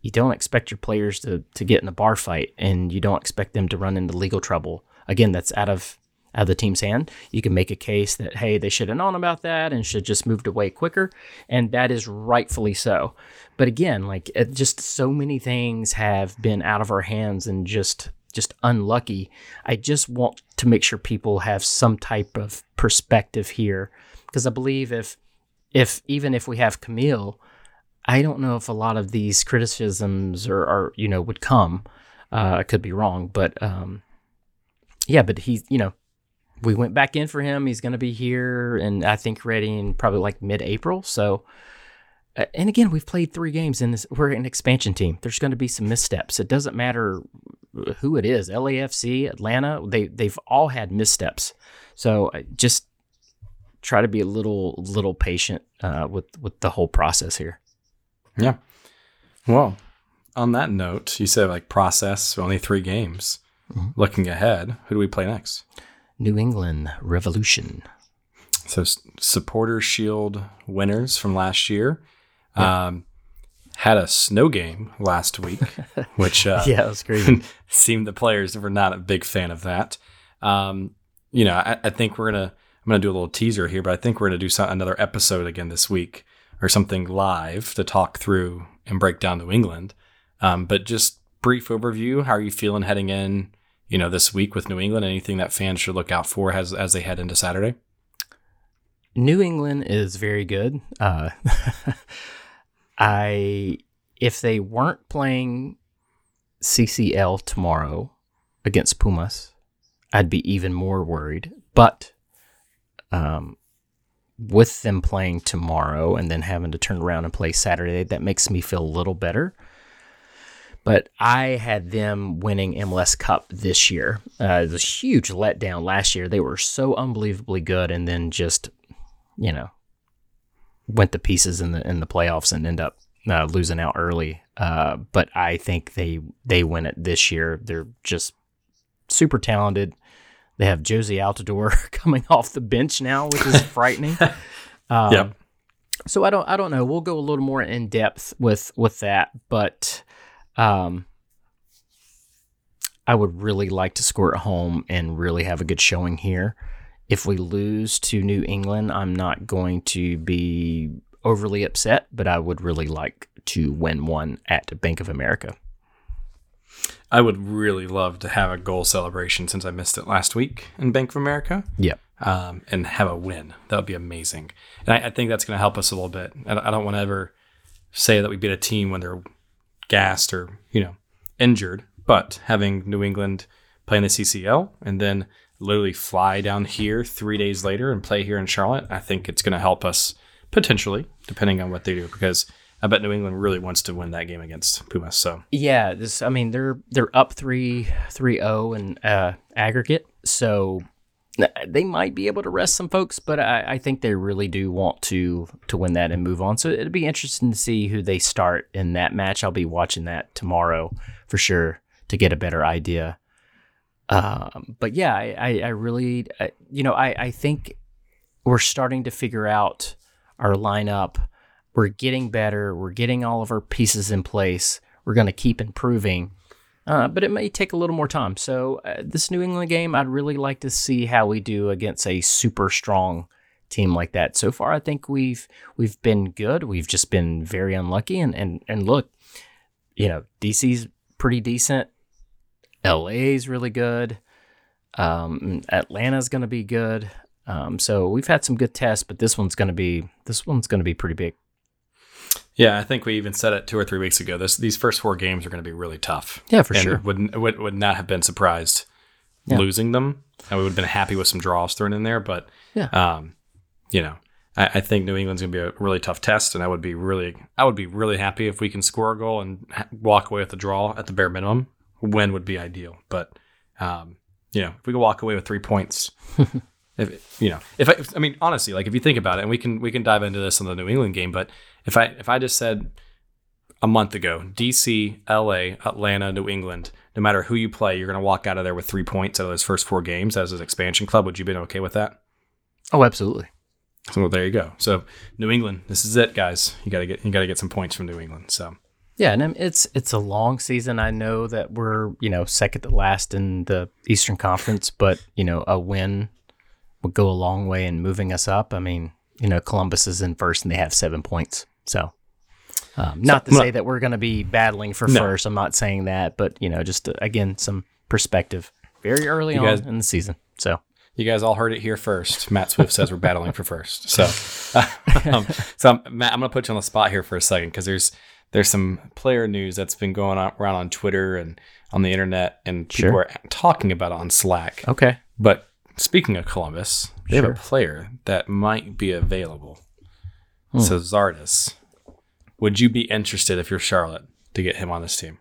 you don't expect your players to to get in a bar fight, and you don't expect them to run into legal trouble. Again, that's out of out of the team's hand. You can make a case that hey, they should have known about that and should just moved away quicker, and that is rightfully so. But again, like just so many things have been out of our hands and just just unlucky. I just want to make sure people have some type of perspective here because I believe if if even if we have Kamil, I don't know if a lot of these criticisms are you know would come. Uh, I could be wrong, but um, yeah, but he's you know we went back in for him. He's going to be here, and I think ready in probably like mid-April. So, uh, and again, we've played three games, and this, we're an expansion team. There's going to be some missteps. It doesn't matter who it is, LAFC, Atlanta. They they've all had missteps. So uh, just try to be a little little patient uh, with with the whole process here.
Yeah. Well, on that note, you said like process only three games. Looking ahead, who do we play next?
New England Revolution.
So s- supporter shield winners from last year um, had a snow game last week, <laughs> which uh,
Yeah, it was crazy. <laughs>
seemed the players were not a big fan of that. Um, you know, I, I think we're gonna I'm gonna do a little teaser here, but I think we're gonna do some, another episode again this week or something live to talk through and break down New England. Um, but just brief overview. How are you feeling heading in? You know, this week with New England. Anything that fans should look out for as as they head into Saturday?
New England is very good. Uh, <laughs> I if they weren't playing CCL tomorrow against Pumas, I'd be even more worried. But um, with them playing tomorrow and then having to turn around and play Saturday, that makes me feel a little better. But I had them winning MLS Cup this year. Uh, it was a huge letdown last year. They were so unbelievably good, and then just, you know, went to pieces in the in the playoffs and end up uh, losing out early. Uh, but I think they they win it this year. They're just super talented. They have Jozy Altidore <laughs> coming off the bench now, which is <laughs> frightening. Um,
Yep.
So I don't I don't know. We'll go a little more in depth with with that, but um, I would really like to score at home and really have a good showing here. If we lose to New England, I'm not going to be overly upset, but I would really like to win one at Bank of America.
I would really love to have a goal celebration since I missed it last week in Bank of America.
Yep.
um, and have a win. That would be amazing. And I, I think that's going to help us a little bit. I don't, I don't want to ever say that we beat a team when they're gassed or you know injured, but having New England play in the CCL and then literally fly down here three days later and play here in Charlotte, I think it's going to help us potentially, depending on what they do, because I bet New England really wants to win that game against Pumas. So
Yeah, this I mean they're they're up 3 3-0 in uh, aggregate, so they might be able to rest some folks, but I, I think they really do want to to win that and move on. So it'll be interesting to see who they start in that match. I'll be watching that tomorrow for sure to get a better idea. Um, but yeah, I, I, I really, I, you know, I, I think we're starting to figure out our lineup. We're getting better. We're getting all of our pieces in place. We're going to keep improving, uh, but it may take a little more time. So uh, this New England game, I'd really like to see how we do against a super strong team like that. So far, I think we've we've been good. We've just been very unlucky. And and and look, you know, DC's pretty decent. LA's really good. Um, Atlanta's going to be good. Um, so we've had some good tests, but this one's going to be this one's going to be pretty big.
Yeah, I think we even said it two or three weeks ago. This these first four games are going to be really tough.
Yeah, for
and
sure.
Would, would would not have been surprised
Yeah.
losing them, and we would have been happy with some draws thrown in there. But
Yeah.
um, you know, I, I think New England's going to be a really tough test, and I would be really, I would be really happy if we can score a goal and ha- walk away with a draw at the bare minimum. Win would be ideal, but um, you know, if we could walk away with three points, <laughs> if you know, if I, if, I mean, honestly, like if you think about it, and we can we can dive into this on the New England game, but if I if I just said a month ago, DC, LA, Atlanta, New England, no matter who you play, you're going to walk out of there with three points out of those first four games as an expansion club. Would you been okay with that?
Oh, absolutely.
So well, there you go. So New England, this is it, guys. You got to get you got to get some points from New England. So
Yeah, and um, it's it's a long season. I know that we're you know second to last in the Eastern Conference, but you know a win would go a long way in moving us up. I mean, you know Columbus is in first and they have seven points. So, um, not to
I'm
say that we're going to be battling for
No.
first. I'm not saying that, but you know, just uh, again some perspective. Very early
You
on
guys-
in the season. So
you guys all heard it here first. Matt Swift says we're battling for first. So, <laughs> um, so I'm, Matt, I'm gonna put you on the spot here for a second because there's there's some player news that's been going on, around on Twitter and on the internet, and people
Sure.
are talking about it on Slack.
okay,
But speaking of Columbus, they have a player that might be available.
Hmm.
So Zardes, would you be interested if you're Charlotte to get him on this team?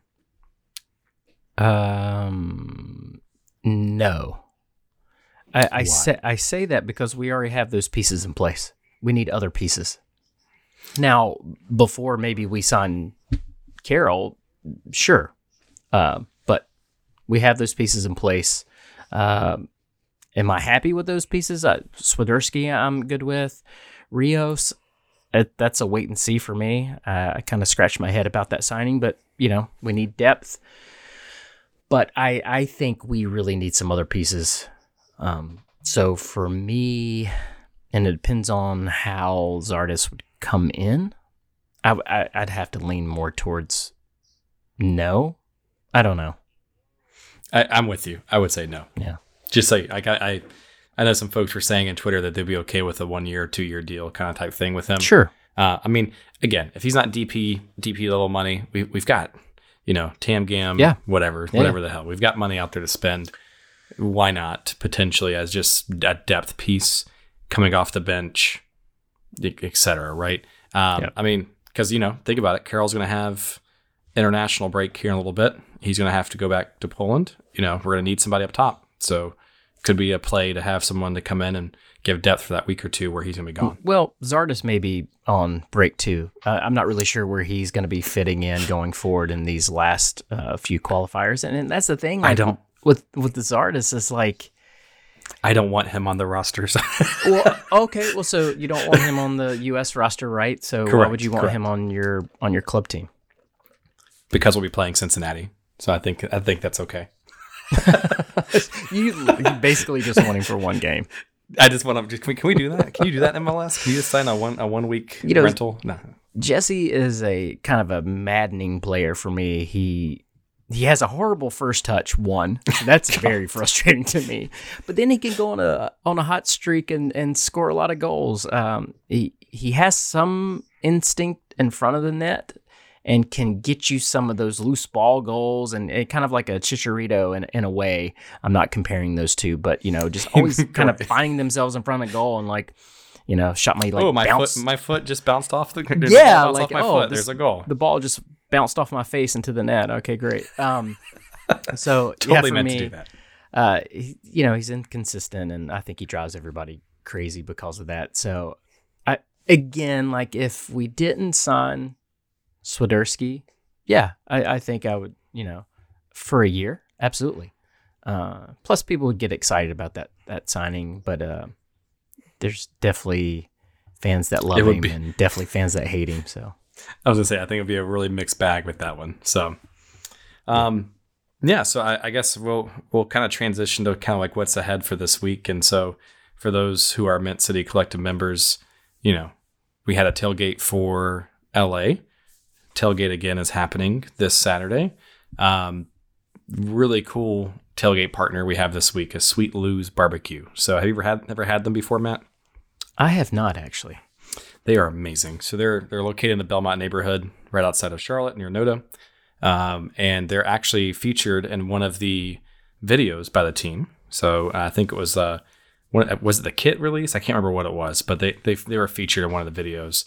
Um, no. I, I say I say that because we already have those pieces in place. We need other pieces. Now, before maybe we sign Karol, sure, uh, but we have those pieces in place. Um, am I happy with those pieces? Uh, Swiderski, I'm good with. Rios, it, that's a wait and see for me. Uh, I kind of scratched my head about that signing, but you know we need depth but I I think we really need some other pieces. Um, so for me, and it depends on how Zardes would come in. I, I I'd have to lean more towards no. I don't know.
I, I'm with you. I would say no.
Yeah.
Just like I, I, I know some folks were saying in Twitter that they'd be okay with a one year, two year deal kind of type thing with him.
Sure.
Uh, I mean, again, if he's not DP DP level money, we, we've got, you know, Tam Gam,
Yeah.
whatever,
Yeah.
whatever the hell. We've got money out there to spend. Why not potentially as just a depth piece coming off the bench, e- et cetera, right? Um,
Yeah.
I mean, because, you know, think about it. Karol's going to have international break here in a little bit. He's going to have to go back to Poland. You know, we're going to need somebody up top. So could be a play to have someone to come in and give depth for that week or two where he's going to be gone.
Well, Zardes may be on break too. Uh, I'm not really sure where he's going to be fitting in going forward in these last uh, few qualifiers, and, and that's the thing.
I don't-
with with the Zardes is like.
I don't want him on the roster. So. <laughs>
well, okay. Well, so you don't want him on the U.S. roster, right? So why would you want
correct.
him on your on your club team?
because we'll be playing Cincinnati. So I think I think that's okay.
You, <laughs> you basically just want him for one game.
I just want to. Can we, can we do that? Can you do that in MLS? Can you just sign a one a one week
You know-
rental? No.
Gyasi is a kind of a maddening player for me. He he has a horrible first touch. One that's <laughs> very frustrating to me. But then he can go on a on a hot streak and and score a lot of goals. Um, he he has some instinct in front of the net. And can get you some of those loose ball goals, and it kind of like a Chicharito in, in a way. I'm not comparing those two, but you know, just <laughs> always kind of finding themselves in front of goal and like, you know, shot my like
oh, my
bounce
foot! My foot just bounced off the. <laughs>
Yeah,
bounced
like,
my
oh,
foot.
this-
There's a goal.
the ball just bounced off my face into the net. Okay, great. Um, <laughs> so yeah,
Totally
for
meant
me,
to do that.
Uh, he, you know, he's inconsistent, and I think he drives everybody crazy because of that. So, I again, like if we didn't sign Swiderski, yeah, I, I think I would, you know, for a year, absolutely. Uh, plus, people would get excited about that that signing, but uh, there's definitely fans that love
It would
him
be-
and definitely fans that hate him. So.
I was gonna say I think it'd be a really mixed bag with that one. So, um, yeah. So I, I guess we'll we'll kind of transition to kind of like what's ahead for this week. And so for those who are Mint City Collective members, you know, we had a tailgate for L.A. Tailgate again is happening this Saturday. Um, really cool tailgate partner we have this week is Sweet Lou's Barbecue. So have you ever had ever had them before, Matt?
I have not actually.
They are amazing. So they're they're located in the Belmont neighborhood, right outside of Charlotte, near NoDa, um, and they're actually featured in one of the videos by the team. So I think it was uh, what, was it the kit release? I can't remember what it was, but they they, they were featured in one of the videos,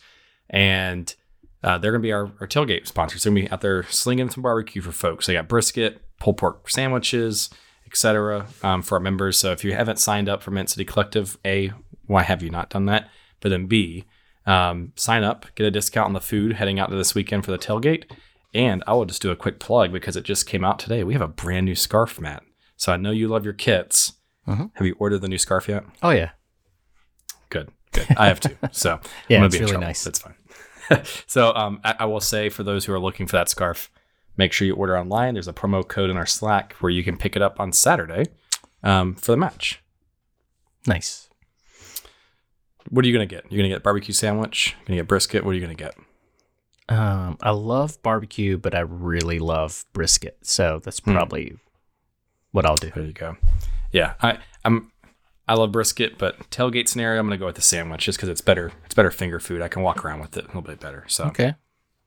and uh, they're going to be our, our tailgate sponsors. They're going to be out there slinging some barbecue for folks. They got brisket, pulled pork sandwiches, etc. Um, for our members. So if you haven't signed up for Mint City Collective, a why have you not done that? But then b um, sign up, get a discount on the food heading out to this weekend for the tailgate. And I will just do a quick plug because it just came out today. We have a brand new scarf, Matt. So I know you love your kits.
Mhm.
Have you ordered the new scarf yet?
Oh yeah,
Good, good. I have two. So <laughs>
Yeah,
I'm gonna
it's
be
really
trouble.
nice.
That's fine. <laughs> so um, I, I will say for those who are looking for that scarf, make sure you order online. There's a promo code in our Slack where you can pick it up on Saturday um, for the match.
nice.
What are you gonna get? You're gonna get barbecue sandwich. You're gonna get brisket. What are you gonna get?
Um, I love barbecue, but I really love brisket, so that's
Hmm.
probably what I'll do.
There you go. Yeah, I I'm I love brisket, but tailgate scenario, I'm gonna go with the sandwich just because it's better. It's better finger food. I can walk around with it a little bit better. So
Okay,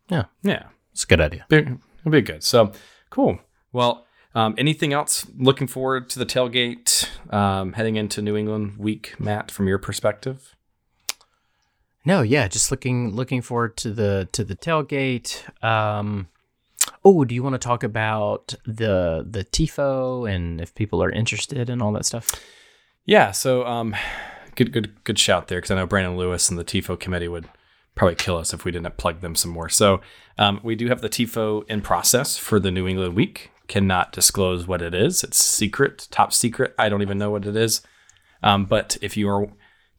yeah, yeah,
it's a good idea.
be, it'll be good. So cool. Well, um, anything else? Looking forward to the tailgate um, heading into New England week, Matt, from your perspective.
No, yeah, just looking looking forward to the to the tailgate. Um, oh, do you want to talk about the the tifo and if people are interested and all that stuff?
Yeah. So um, good, good, good shout there because I know Brandon Lewis and the TIFO committee would probably kill us if we didn't plug them some more. So um, we do have the TIFO in process for the New England week. Cannot disclose what it is. It's secret, top secret. I don't even know what it is. Um, but if you are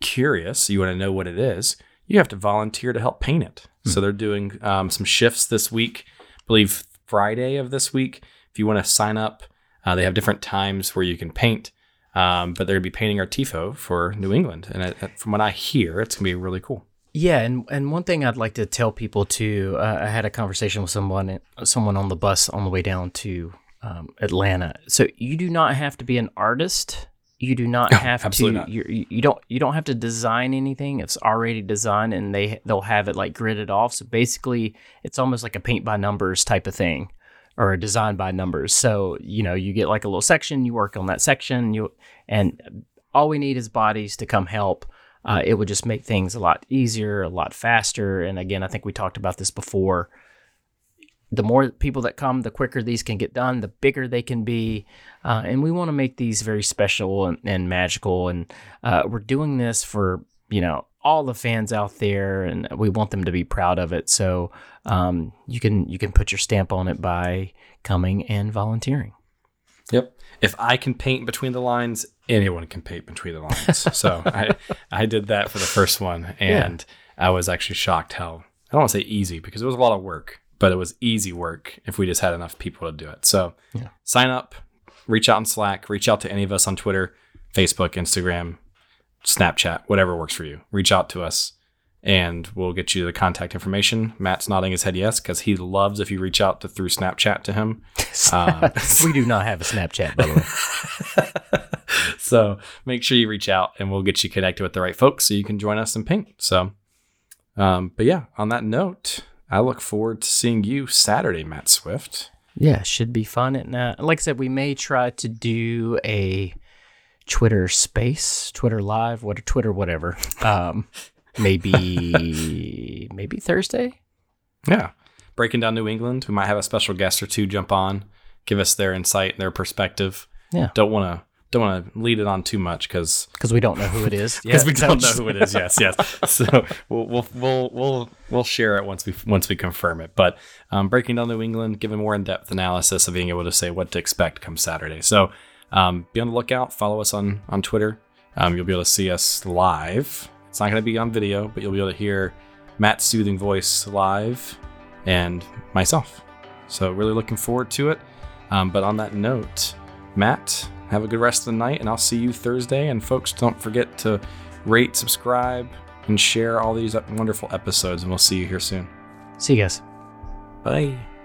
curious, you want to know what it is, you have to volunteer to help paint it. So they're doing um, some shifts this week. I believe Friday of this week. If you want to sign up, uh, they have different times where you can paint. Um, but they're going to be painting our tifo for New England, and I, from what I hear, it's going to be really cool.
Yeah, and and one thing I'd like to tell people too. Uh, I had a conversation with someone someone on the bus on the way down to um, Atlanta. So you do not have to be an artist. You do not <laughs>
No,
have to.
not.
You you don't you don't have to design anything. It's already designed, and they they'll have it like gridded off. So basically, it's almost like a paint by numbers type of thing, or design by numbers. So you know, you get like a little section, you work on that section, you and all we need is bodies to come help. Uh, it would just make things a lot easier, a lot faster. And again, I think we talked about this before. The more people that come, the quicker these can get done, the bigger they can be. Uh, and we want to make these very special and, and magical. And uh, we're doing this for, you know, all the fans out there and we want them to be proud of it. So um, you can you can put your stamp on it by coming and volunteering.
Yep. If I can paint between the lines, anyone can paint between the lines. <laughs> so I, I did that for the first one, and I was actually shocked how I don't want to say easy because it was a lot of work, but it was easy work if we just had enough people to do it. So
Yeah.
sign up, reach out on Slack, reach out to any of us on Twitter, Facebook, Instagram, Snapchat, whatever works for you. Reach out to us. And we'll get you the contact information. Matt's nodding his head yes because he loves if you reach out to, through Snapchat to him. <laughs> Um,
we do not have a Snapchat, by the way. <laughs>
so make sure you reach out and we'll get you connected with the right folks so you can join us and paint. So, um, but yeah, on that note, I look forward to seeing you Saturday, Matt Swift.
Yeah, should be fun. And uh, like I said, we may try to do a Twitter space, Twitter live, what Twitter, whatever. Um, <laughs> maybe maybe Thursday.
Yeah. Breaking down New England. We might have a special guest or two jump on, give us their insight and their perspective.
Yeah.
Don't want to don't want to lead it on too much because
Because we don't know who it is. <laughs>
because we don't know who it is. Yes, yes. <laughs> So we'll we'll we'll we'll, we'll share it once we once we confirm it. But um, breaking down New England, giving more in depth analysis of being able to say what to expect come Saturday. So um, be on the lookout. Follow us on on Twitter. Um, you'll be able to see us live. It's not going to be on video, but you'll be able to hear Matt's soothing voice live and myself. So really looking forward to it. Um, but on that note, Matt, have a good rest of the night, and I'll see you Thursday. And folks, don't forget to rate, subscribe, and share all these wonderful episodes. And we'll see you here soon.
See you guys.
Bye.